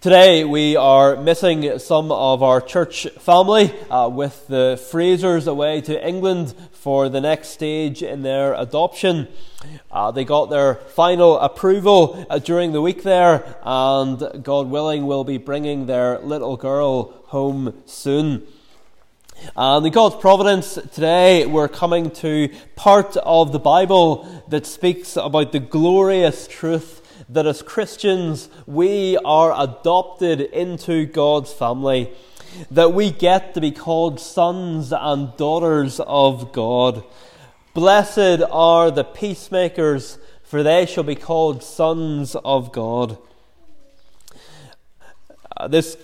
Today we are missing some of our church family uh, with the Frasers away to England for the next stage in their adoption. Uh, they got their final approval uh, during the week there, and God willing, will be bringing their little girl home soon. And in God's providence, today we're coming to part of the Bible that speaks about the glorious truth that as Christians we are adopted into God's family, that we get to be called sons and daughters of God. Blessed are the peacemakers, for they shall be called sons of God. Uh, this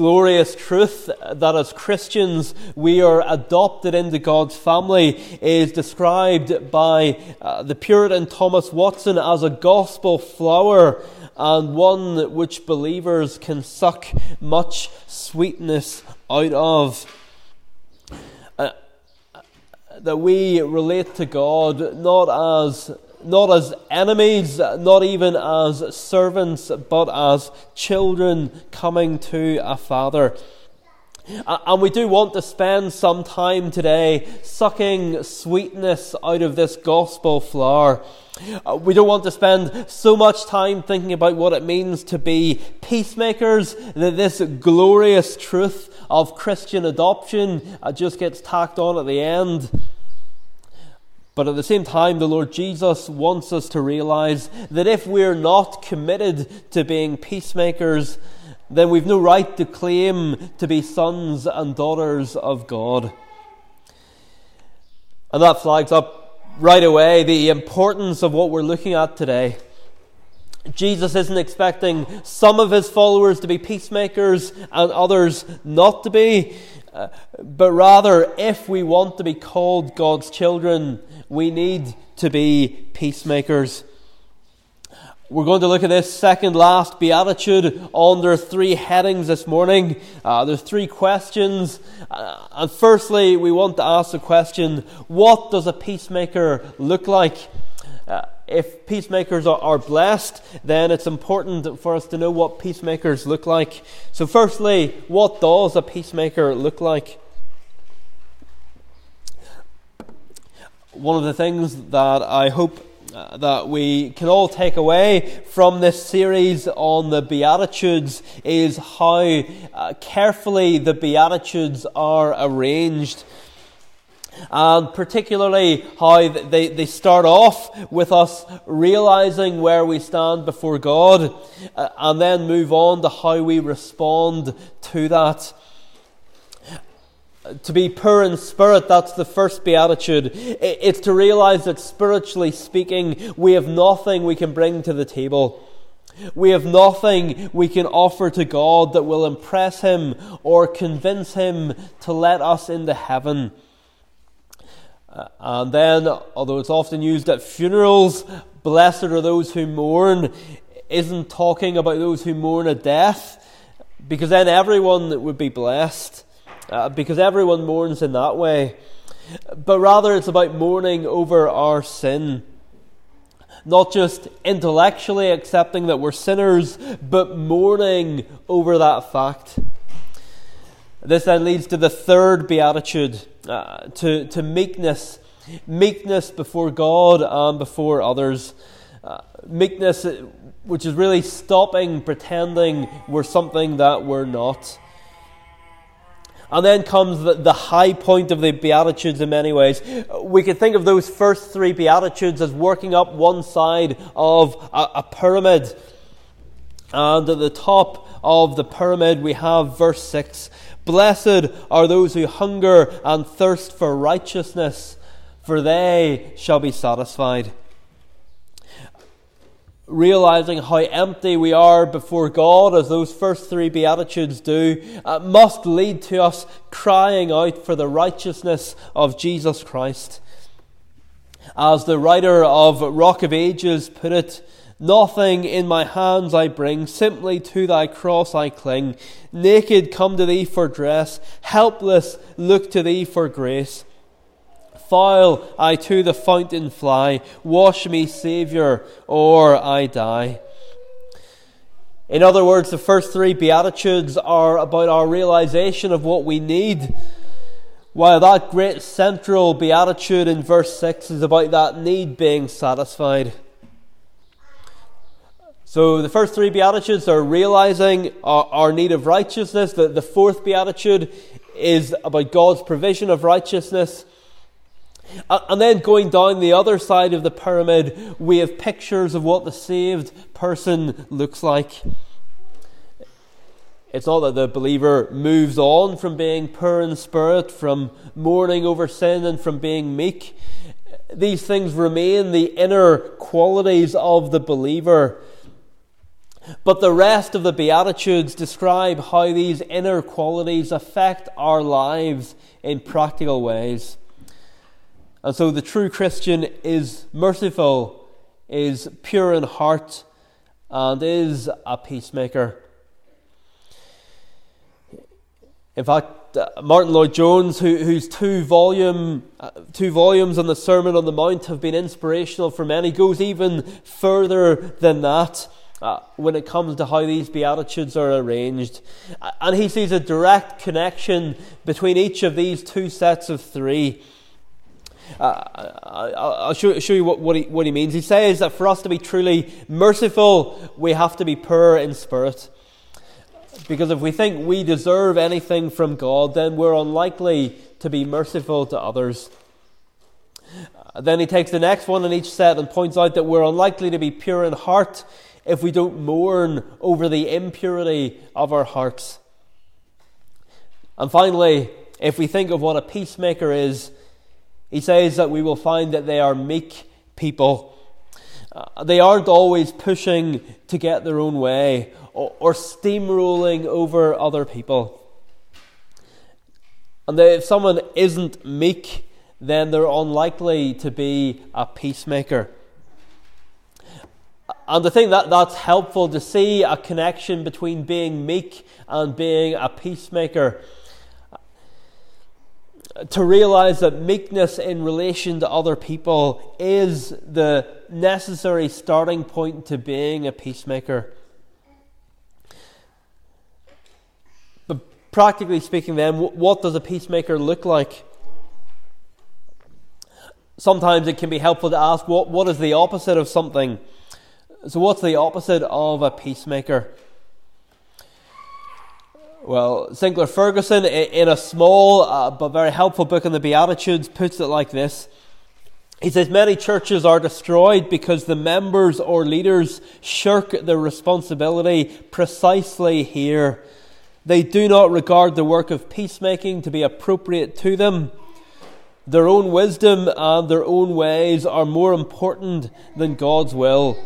glorious truth that as Christians we are adopted into God's family is described by uh, the Puritan Thomas Watson as a gospel flower and one which believers can suck much sweetness out of. Uh, that we relate to God not as not as enemies, not even as servants, but as children coming to a father. And we do want to spend some time today sucking sweetness out of this gospel flower. Uh, we don't want to spend so much time thinking about what it means to be peacemakers that this glorious truth of Christian adoption uh, just gets tacked on at the end. But at the same time, the Lord Jesus wants us to realize that if we're not committed to being peacemakers, then we've no right to claim to be sons and daughters of God. And that flags up right away the importance of what we're looking at today. Jesus isn't expecting some of his followers to be peacemakers and others not to be, uh, but rather, if we want to be called God's children, we need to be peacemakers. We're going to look at this second last beatitude under three headings this morning. Uh, there's three questions. Uh, and firstly, we want to ask the question what does a peacemaker look like? If peacemakers are, are, blessed, then it's important for us to know what peacemakers look like. So, firstly, what does a peacemaker look like? one of the things that I hope uh, that we can all take away from this series on the Beatitudes is how uh, carefully the Beatitudes are arranged. And particularly how they, they start off with us realizing where we stand before God uh, and then move on to how we respond to that to be poor in spirit, that's the first beatitude. It's to realize that spiritually speaking, we have nothing we can bring to the table. We have nothing we can offer to God that will impress Him or convince Him to let us into heaven. Uh, and then, although it's often used at funerals, blessed are those who mourn, isn't talking about those who mourn a death, because then everyone would be blessed uh, because everyone mourns in that way. But rather, it's about mourning over our sin. Not just intellectually accepting that we're sinners, but mourning over that fact. This then leads to the third beatitude, uh, to, to meekness. Meekness before God and before others. Uh, meekness, which is really stopping pretending we're something that we're not. And then comes the, the, high point of the Beatitudes in many ways. We could think of those first three Beatitudes as working up one side of a, a pyramid. And at the top of the pyramid, we have verse 6 Blessed are those who hunger and thirst for righteousness, for they shall be satisfied realizing how empty we are before God, as those first three Beatitudes do, must lead to us crying out for the righteousness of Jesus Christ. As the writer of Rock of Ages put it, Nothing in my hands I bring, simply to thy cross I cling. Naked come to thee for dress, helpless look to thee for grace. Foul I to the fountain fly, wash me, Saviour, or I die. In other words, the first three Beatitudes are about our realization of what we need, while that great central Beatitude in verse 6 is about that need being satisfied. So the first three Beatitudes are realizing our, our need of righteousness. The, the fourth Beatitude is about God's provision of righteousness. And then going down the other side of the pyramid, we have pictures of what the saved person looks like. It's not that the believer moves on from being poor in spirit, from mourning over sin, and from being meek. These things remain the inner qualities of the believer. But the rest of the Beatitudes describe how these inner qualities affect our lives in practical ways. And so the true Christian is merciful, is pure in heart, and is a peacemaker. In fact, uh, Martyn Lloyd-Jones, who, whose two volume uh, two volumes on the Sermon on the Mount have been inspirational for many, goes even further than that. Uh, when it comes to how these Beatitudes are arranged. And he sees a direct connection between each of these two sets of three. Uh, I'll show, show you what, what, he, what he means. He says that for us to be truly merciful, we have to be poor in spirit. Because if we think we deserve anything from God, then we're unlikely to be merciful to others. Uh, then he takes the next one in each set and points out that we're unlikely to be pure in heart if we don't mourn over the impurity of our hearts. And finally, if we think of what a peacemaker is, he says that we will find that they are meek people. Uh, they aren't always pushing to get their own way or, or steamrolling over other people. And if someone isn't meek, then they're unlikely to be a peacemaker. And I think that that's helpful to see a connection between being meek and being a peacemaker to realize that meekness in relation to other people is the necessary starting point to being a peacemaker. But practically speaking, then, what does a peacemaker look like? Sometimes it can be helpful to ask what, what is the opposite of something? So, what's the opposite of a peacemaker? Well, Sinclair Ferguson, in a small uh, but very helpful book on the Beatitudes, puts it like this. He says, Many churches are destroyed because the members or leaders shirk their responsibility precisely here. They do not regard the work of peacemaking to be appropriate to them. Their own wisdom and their own ways are more important than God's will,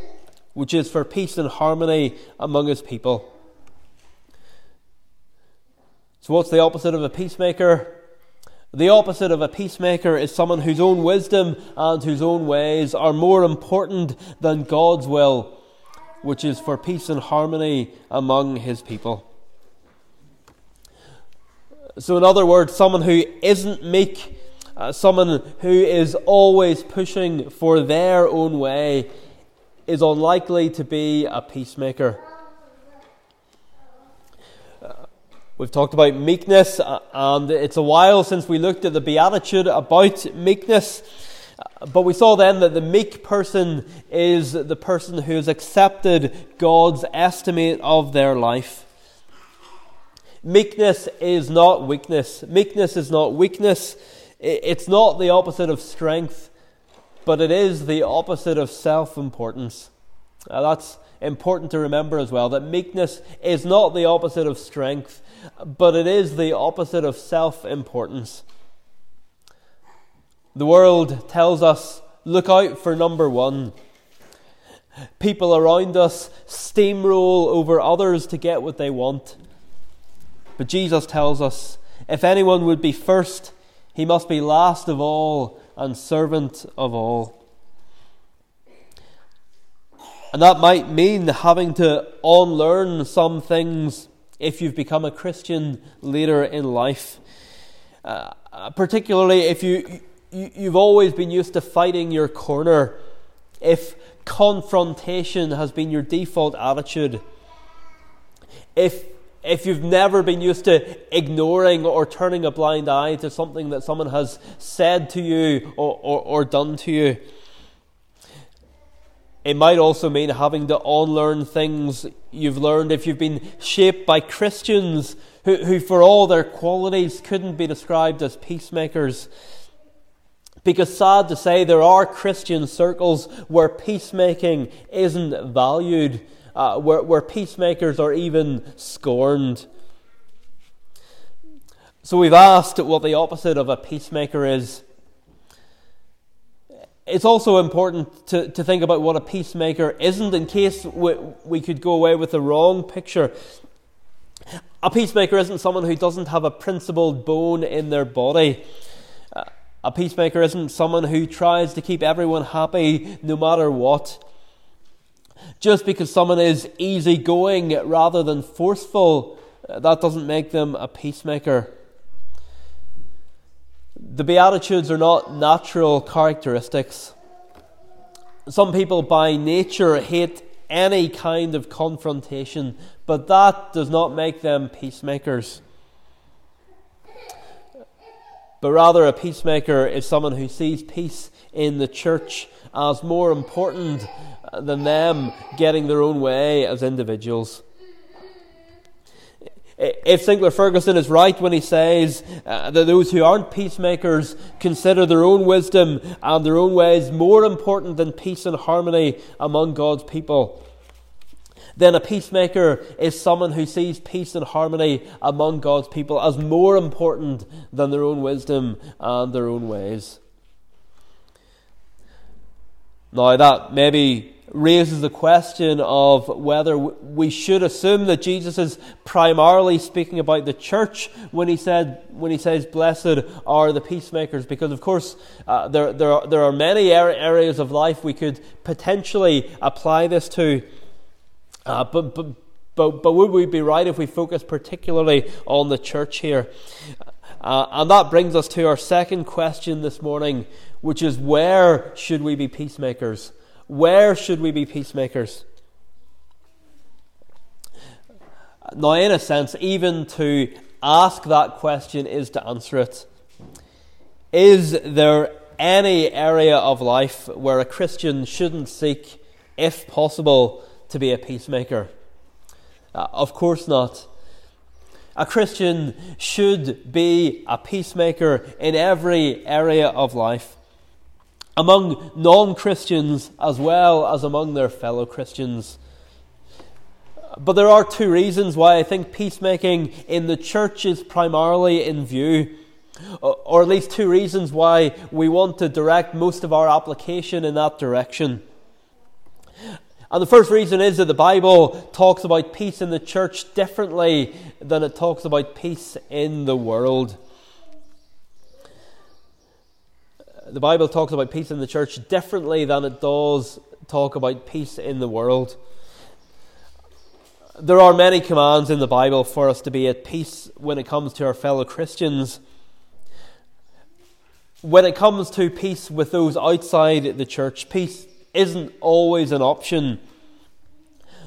which is for peace and harmony among His people. So, what's the opposite of a peacemaker? The opposite of a peacemaker is someone whose own wisdom and whose own ways are more important than God's will, which is for peace and harmony among his people. So, in other words, someone who isn't meek, uh, someone who is always pushing for their own way, is unlikely to be a peacemaker. We've talked about meekness, uh, and it's a while since we looked at the Beatitude about meekness. Uh, but we saw then that the meek person is the person who has accepted God's estimate of their life. Meekness is not weakness. Meekness is not weakness. It's not the opposite of strength, but it is the opposite of self importance. That's important to remember as well that meekness is not the opposite of strength, but it is the opposite of self importance. The world tells us look out for number one. People around us steamroll over others to get what they want. But Jesus tells us if anyone would be first, he must be last of all and servant of all. And that might mean having to unlearn some things if you've become a Christian later in life. Uh, particularly if you, you, you've always been used to fighting your corner, if confrontation has been your default attitude. if if you've never been used to ignoring or turning a blind eye to something that someone has said to you or, or, or done to you, it might also mean having to unlearn things you've learned if you've been shaped by Christians who, who for all their qualities, couldn't be described as peacemakers. Because sad to say, there are Christian circles where peacemaking isn't valued, uh, where, where peacemakers are even scorned. So we've asked what the opposite of a peacemaker is. It's also important to, to think about what a peacemaker isn't in case we, we could go away with the wrong picture. A peacemaker isn't someone who doesn't have a principled bone in their body. A peacemaker isn't someone who tries to keep everyone happy no matter what. Just because someone is easygoing rather than forceful, uh, that doesn't make them a peacemaker. The Beatitudes are not natural characteristics. Some people by nature hate any kind of confrontation, but that does not make them peacemakers. But rather, a peacemaker is someone who sees peace in the church as more important than them getting their own way as individuals. If Sinclair Ferguson is right when he says uh, that those who aren't peacemakers consider their own wisdom and their own ways more important than peace and harmony among God's people, then a peacemaker is someone who sees peace and harmony among God's people as more important than their own wisdom and their own ways. Now, that maybe raises the question of whether we should assume that Jesus is primarily speaking about the church when he said when he says blessed are the peacemakers because of course uh, there there are, there are many areas of life we could potentially apply this to. Uh, but, but but but would we be right if we focus particularly on the church here uh, and that brings us to our second question this morning which is where should we be peacemakers where should we be peacemakers? Now, in a sense, even to ask that question is to answer it. Is there any area of life where a Christian shouldn't seek, if possible, to be a peacemaker? Uh, of course not. A Christian should be a peacemaker in every area of life among non Christians as well as among their fellow Christians. But there are two reasons why I think peacemaking in the church is primarily in view, or at least two reasons why we want to direct most of our application in that direction. And the first reason is that the Bible talks about peace in the church differently than it talks about peace in the world. the Bible talks about peace in the church differently than it does talk about peace in the world. There are many commands in the Bible for us to be at peace when it comes to our fellow Christians. When it comes to peace with those outside the church, peace isn't always an option.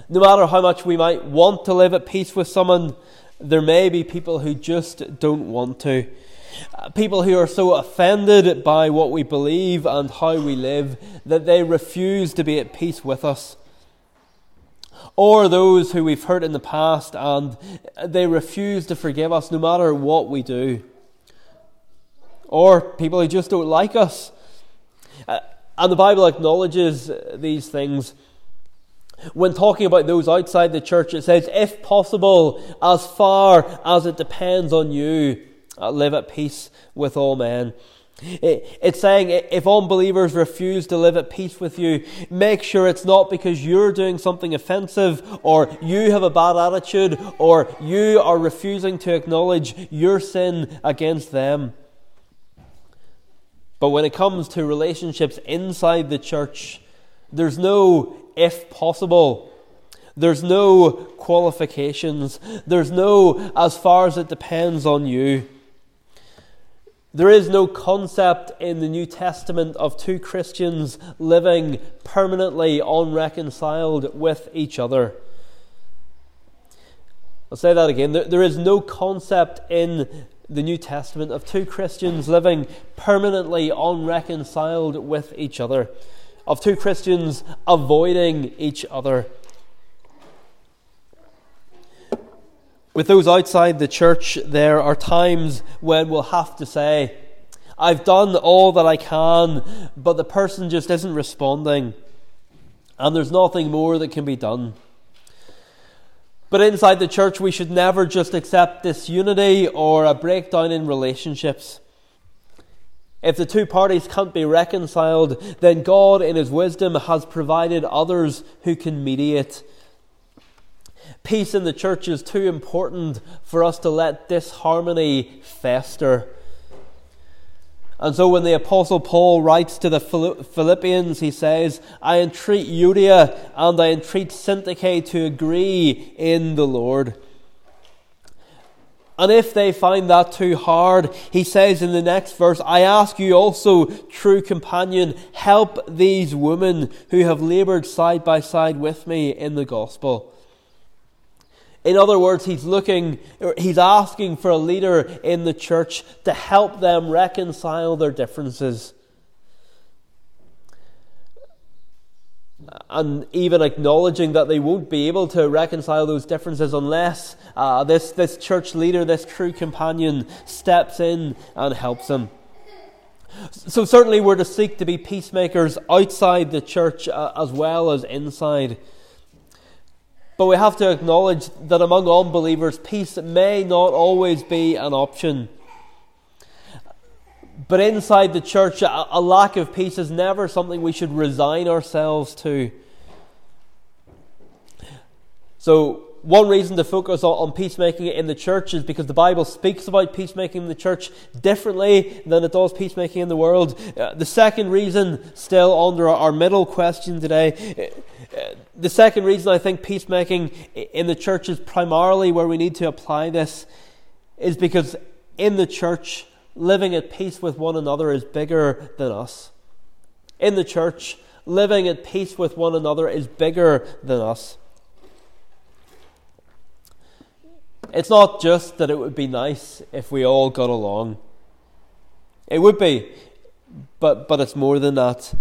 No matter how much we might want to live at peace with someone, there may be people who just don't want to. Uh, people who are so offended by what we believe and how we live that they refuse to be at peace with us. Or those who we've hurt in the past and they refuse to forgive us no matter what we do. Or people who just don't like us. And the Bible acknowledges these things. When talking about those outside the church, it says, if possible, as far as it depends on you, uh, live at peace with all men. It's saying if unbelievers refuse to live at peace with you, make sure it's not because you're doing something offensive or you have a bad attitude or you are refusing to acknowledge your sin against them. But when it comes to relationships inside the church, there's no if possible. There's no qualifications. There's no as far as it depends on you. There is no concept in the New Testament of two Christians living permanently unreconciled with each other. I'll say that again. There, there is no concept in the New Testament of two Christians living permanently unreconciled with each other, of two Christians avoiding each other. With those outside the church, there are times when we'll have to say, I've done all that I can, but the person just isn't responding, and there's nothing more that can be done. But inside the church, we should never just accept disunity or a breakdown in relationships. If the two parties can't be reconciled, then God, in His wisdom, has provided others who can mediate. Peace in the church is too important for us to let disharmony fester. And so when the Apostle Paul writes to the Philippians, he says, I entreat Euodia and I entreat Syntyche to agree in the Lord. And if they find that too hard, he says in the next verse, I ask you also, true companion, help these women who have labored side by side with me in the gospel. In other words, he's looking, he's asking for a leader in the church to help them reconcile their differences. And even acknowledging that they won't be able to reconcile those differences unless uh, this, this church leader, this true companion, steps in and helps them. So, certainly, we're to seek to be peacemakers outside the church uh, as well as inside. But we have to acknowledge that among unbelievers, peace may not always be an option. But inside the church, a, lack of peace is never something we should resign ourselves to. So, one reason to focus on, peacemaking in the church is because the Bible speaks about peacemaking in the church differently than it does peacemaking in the world. Uh, the second reason, still under our middle question today, uh, the second reason I think peacemaking in the church is primarily where we need to apply this is because in the church, living at peace with one another is bigger than us. In the church, living at peace with one another is bigger than us. It's not just that it would be nice if we all got along. It would be, but, but it's more than that.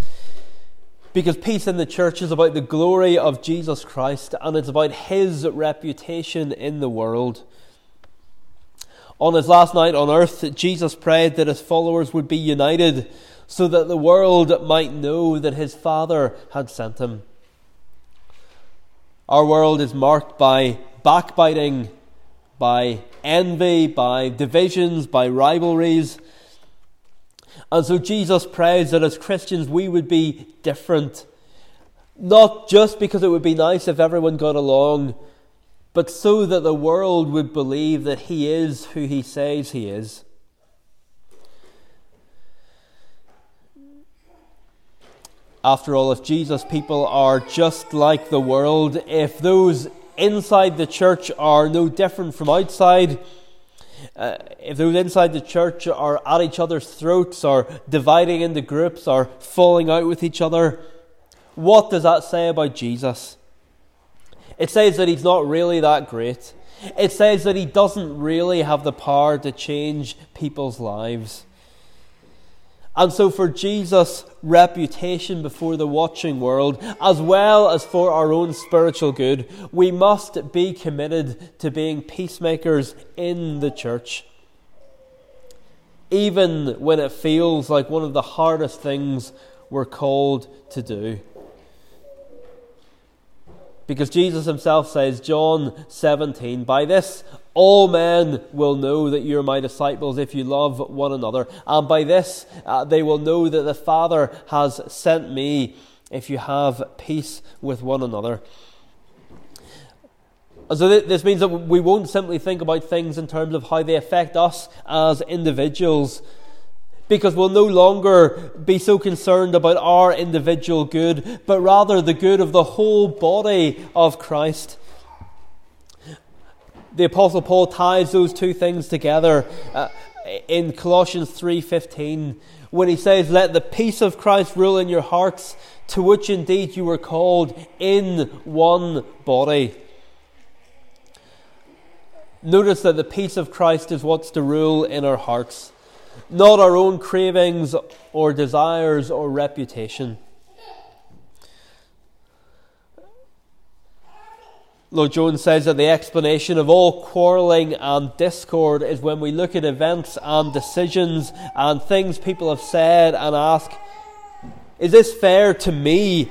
Because peace in the church is about the glory of Jesus Christ and it's about his reputation in the world. On his last night on earth, Jesus prayed that his followers would be united so that the world might know that his Father had sent him. Our world is marked by backbiting, by envy, by divisions, by rivalries. And so Jesus prays that as Christians we would be different. Not just because it would be nice if everyone got along, but so that the world would believe that He is who He says He is. After all, if Jesus' people are just like the world, if those inside the church are no different from outside, uh, if those inside the church are at each other's throats, or dividing into groups, or falling out with each other, what does that say about Jesus? It says that he's not really that great. It says that he doesn't really have the power to change people's lives. And so, for Jesus' reputation before the watching world, as well as for our own spiritual good, we must be committed to being peacemakers in the church. Even when it feels like one of the hardest things we're called to do. Because Jesus himself says, John 17, By this all men will know that you're my disciples if you love one another. And by this uh, they will know that the Father has sent me if you have peace with one another. So this means that we won't simply think about things in terms of how they affect us as individuals, because we'll no longer be so concerned about our individual good, but rather the good of the whole body of Christ the apostle Paul ties those two things together uh, in Colossians 3:15 when he says let the peace of Christ rule in your hearts to which indeed you were called in one body. Notice that the peace of Christ is what's to rule in our hearts, not our own cravings or desires or reputation. Lloyd-Jones says that the explanation of all quarrelling and discord is when we look at events and decisions and things people have said and ask, Is this fair to me?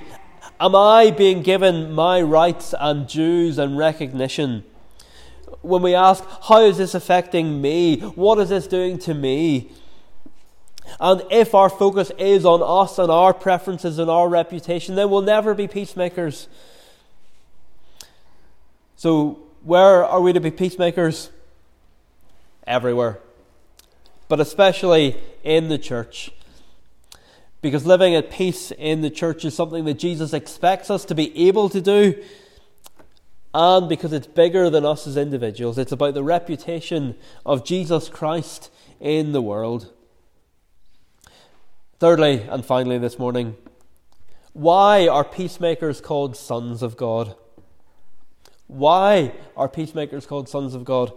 Am I being given my rights and dues and recognition? When we ask, How is this affecting me? What is this doing to me? And if our focus is on us and our preferences and our reputation, then we'll never be peacemakers. So, where are we to be peacemakers? Everywhere. But especially in the church. Because living at peace in the church is something that Jesus expects us to be able to do. And because it's bigger than us as individuals, it's about the reputation of Jesus Christ in the world. Thirdly, and finally, this morning, why are peacemakers called sons of God? Why are peacemakers called sons of God?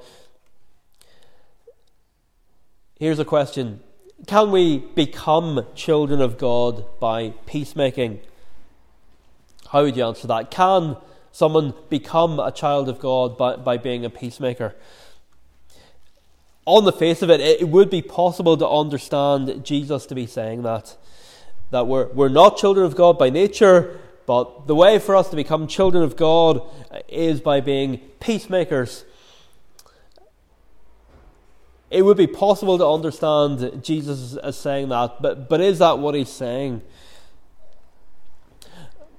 Here's a question Can we become children of God by peacemaking? How would you answer that? Can someone become a child of God by, by being a peacemaker? On the face of it, it would be possible to understand Jesus to be saying that. That we're, we're not children of God by nature, but the way for us to become children of God is by being peacemakers. It would be possible to understand Jesus as saying that, but, but is that what he's saying?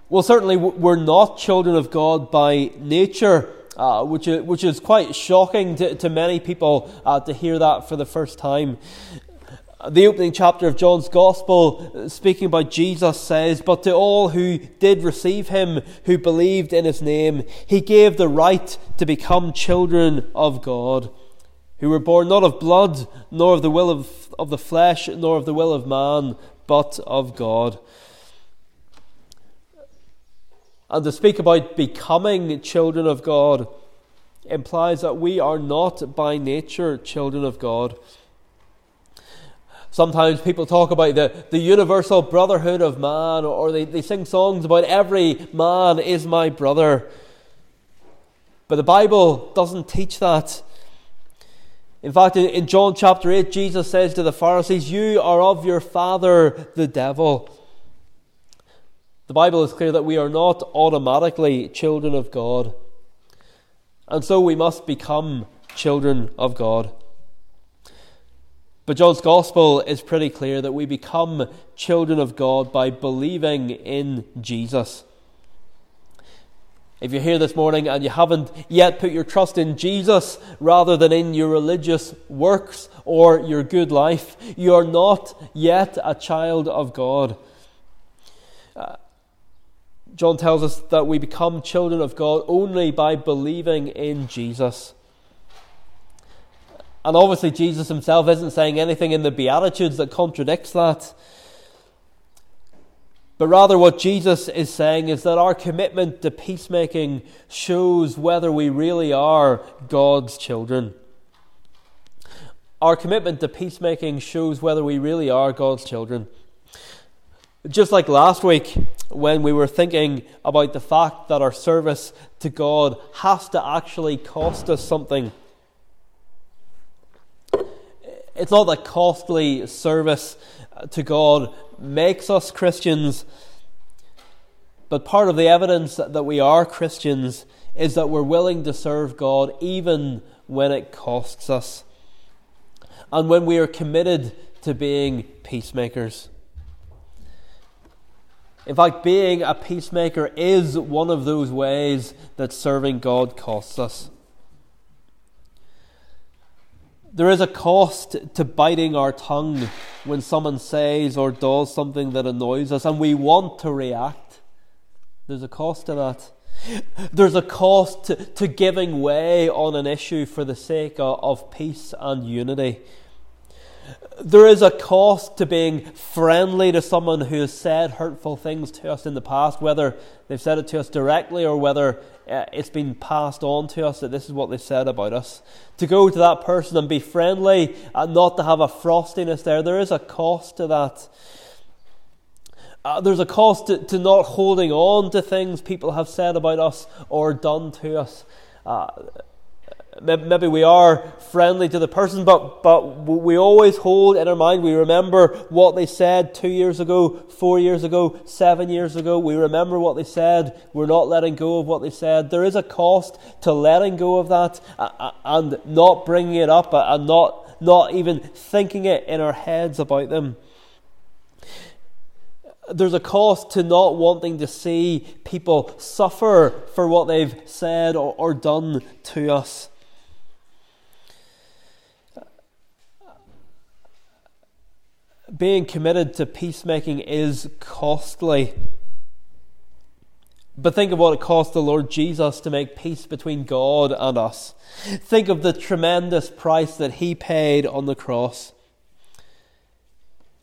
Well, certainly we're not children of God by nature, uh, which, is, which is quite shocking to, to many people uh, to hear that for the first time. The opening chapter of John's Gospel, speaking about Jesus, says, But to all who did receive him, who believed in his name, he gave the right to become children of God, who were born not of blood, nor of the will of, of the flesh, nor of the will of man, but of God. And to speak about becoming children of God implies that we are not by nature children of God. Sometimes people talk about the, the universal brotherhood of man, or they, they sing songs about every man is my brother. But the Bible doesn't teach that. In fact, in, in John chapter 8, Jesus says to the Pharisees, You are of your father, the devil. The Bible is clear that we are not automatically children of God. And so we must become children of God. But John's gospel is pretty clear that we become children of God by believing in Jesus. If you're here this morning and you haven't yet put your trust in Jesus rather than in your religious works or your good life, you are not yet a child of God. Uh, John tells us that we become children of God only by believing in Jesus. And obviously, Jesus himself isn't saying anything in the Beatitudes that contradicts that. But rather, what Jesus is saying is that our commitment to peacemaking shows whether we really are God's children. Our commitment to peacemaking shows whether we really are God's children. Just like last week, when we were thinking about the fact that our service to God has to actually cost us something. It's not that costly service to God makes us Christians, but part of the evidence that we are Christians is that we're willing to serve God even when it costs us, and when we are committed to being peacemakers. In fact, being a peacemaker is one of those ways that serving God costs us. There is a cost to biting our tongue when someone says or does something that annoys us and we want to react. There's a cost to that. There's a cost to, to giving way on an issue for the sake of, of peace and unity. There is a cost to being friendly to someone who has said hurtful things to us in the past, whether they've said it to us directly or whether uh, it's been passed on to us that this is what they've said about us. To go to that person and be friendly and not to have a frostiness there, there is a cost to that. Uh, there's a cost to, to, not holding on to things people have said about us or done to us. Uh, maybe we are friendly to the person, but, but we always hold in our mind, we remember what they said two years ago, four years ago, seven years ago. We remember what they said. We're not letting go of what they said. There is a cost to letting go of that and not bringing it up and not, not even thinking it in our heads about them. There's a cost to not wanting to see people suffer for what they've said or, or done to us. Being committed to peacemaking is costly. But think of what it cost the Lord Jesus to make peace between God and us. Think of the tremendous price that He paid on the cross.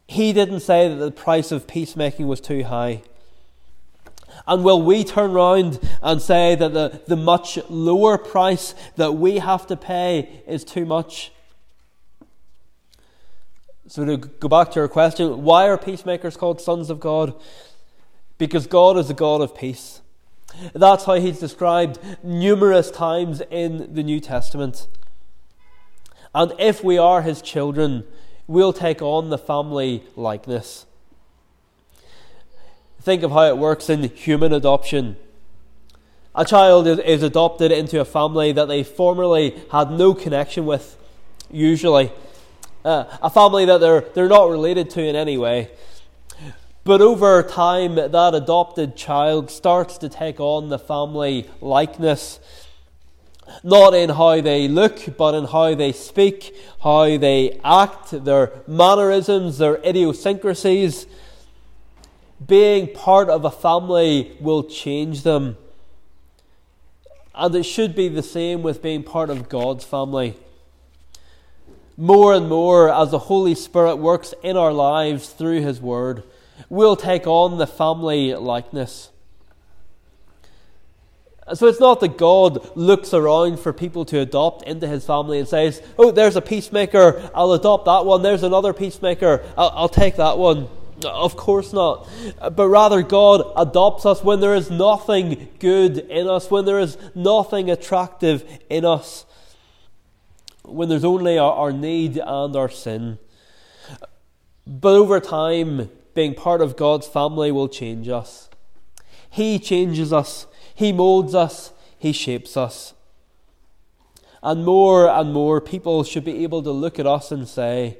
He didn't say that the price of peacemaking was too high. And will we turn round and say that the, the much lower price that we have to pay is too much? So, to go back to your question, why are peacemakers called sons of God? Because God is a God of peace. That's how he's described numerous times in the New Testament. And if we are his children, we'll take on the family likeness. Think of how it works in human adoption. A child is adopted into a family that they formerly had no connection with, usually uh, a family that they're, they're not related to in any way. But over time, that adopted child starts to take on the family likeness. Not in how they look, but in how they speak, how they act, their mannerisms, their idiosyncrasies. Being part of a family will change them. And it should be the same with being part of God's family more and more as the Holy Spirit works in our lives through His Word, we'll take on the family likeness. So it's not that God looks around for people to adopt into his family and says, Oh, there's a peacemaker, I'll adopt that one. There's another peacemaker, I'll, I'll take that one. Of course not. But rather, God adopts us when there is nothing good in us, when there is nothing attractive in us when there's only our, our need and our sin. But over time, being part of God's family will change us. He changes us, He molds us, He shapes us. And more and more people should be able to look at us and say,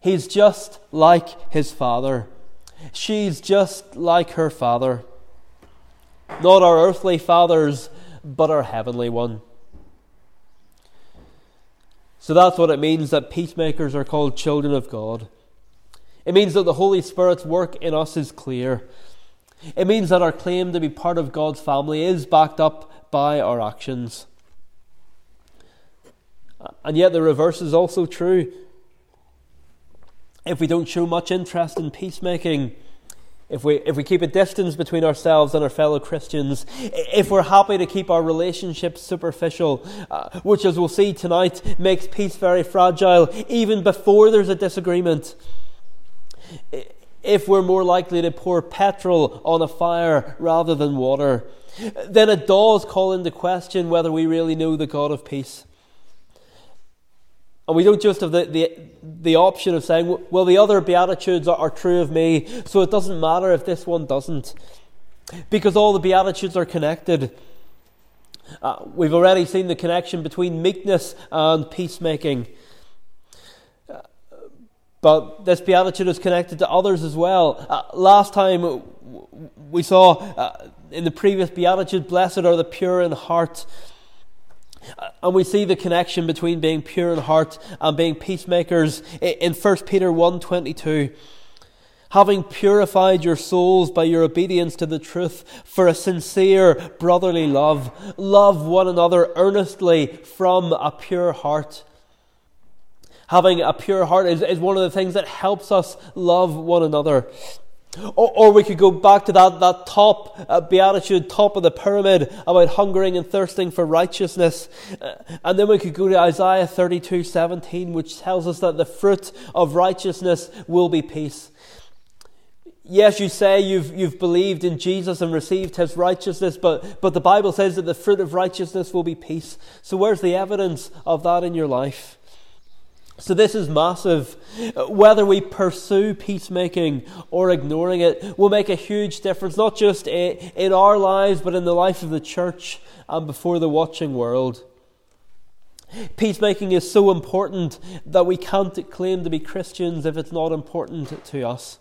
He's just like his father. She's just like her father. Not our earthly fathers, but our heavenly one. So that's what it means that peacemakers are called children of God. It means that the Holy Spirit's work in us is clear. It means that our claim to be part of God's family is backed up by our actions. And yet the reverse is also true. If we don't show much interest in peacemaking, if we, if we keep a distance between ourselves and our fellow Christians, if we're happy to keep our relationships superficial, uh, which, as we'll see tonight, makes peace very fragile, even before there's a disagreement, if we're more likely to pour petrol on a fire rather than water, then it does call into question whether we really know the God of peace. And we don't just have the, the, the option of saying, well, the other Beatitudes are, are true of me, so it doesn't matter if this one doesn't. Because all the Beatitudes are connected. Uh, we've already seen the connection between meekness and peacemaking. Uh, but this beatitude is connected to others as well. Uh, last time we saw uh, in the previous beatitude, blessed are the pure in heart. Uh, and we see the connection between being pure in heart and being peacemakers in 1 Peter 1.22. Having purified your souls by your obedience to the truth for a sincere brotherly love, love one another earnestly from a pure heart. Having a pure heart is, is one of the things that helps us love one another. Or, or we could go back to that, that top uh, beatitude, top of the pyramid about hungering and thirsting for righteousness. Uh, and then we could go to Isaiah 32 17, which tells us that the fruit of righteousness will be peace. Yes, you say you've, you've believed in Jesus and received his righteousness, but, but the Bible says that the fruit of righteousness will be peace. So, where's the evidence of that in your life? So, this is massive. Whether we pursue peacemaking or ignoring it will make a huge difference, not just in our lives, but in the life of the church and before the watching world. Peacemaking is so important that we can't claim to be Christians if it's not important to us.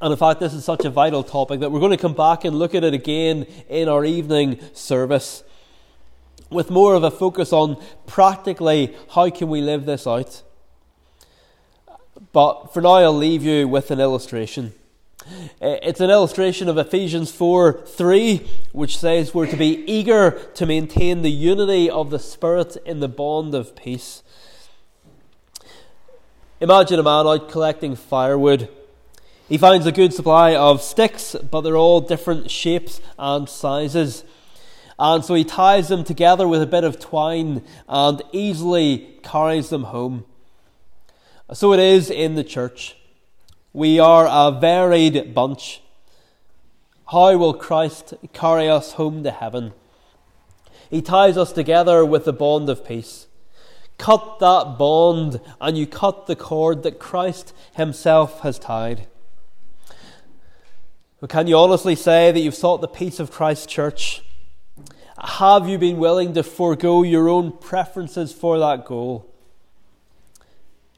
And in fact, this is such a vital topic that we're going to come back and look at it again in our evening service with more of a focus on practically how can we live this out. But for now, I'll leave you with an illustration. It's an illustration of Ephesians 4 3, which says we're to be eager to maintain the unity of the Spirit in the bond of peace. Imagine a man out collecting firewood he finds a good supply of sticks, but they're all different shapes and sizes. And so he ties them together with a bit of twine and easily carries them home. So it is in the church. We are a varied bunch. How will Christ carry us home to heaven? He ties us together with the bond of peace. Cut that bond, and you cut the cord that Christ Himself has tied. But can you honestly say that you've sought the peace of Christ's Church? Have you been willing to forego your own preferences for that goal?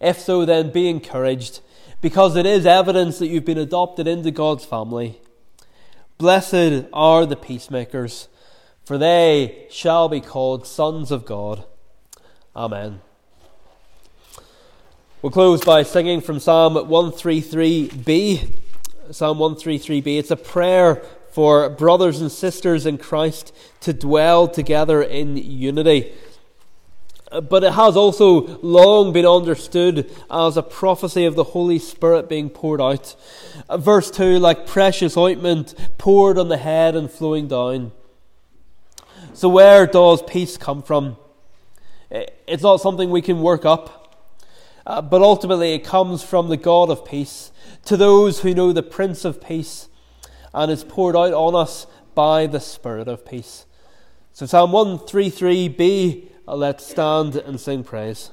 If so, then be encouraged, because it is evidence that you've been adopted into God's family. Blessed are the peacemakers, for they shall be called sons of God. Amen. We'll close by singing from Psalm 133b. Psalm 133b. It's a prayer for brothers and sisters in Christ to dwell together in unity. But it has also long been understood as a prophecy of the Holy Spirit being poured out. Verse 2 like precious ointment poured on the head and flowing down. So, where does peace come from? It's not something we can work up. Uh, but ultimately, it comes from the God of peace to those who know the Prince of Peace and is poured out on us by the Spirit of peace. So, Psalm 133b, let's stand and sing praise.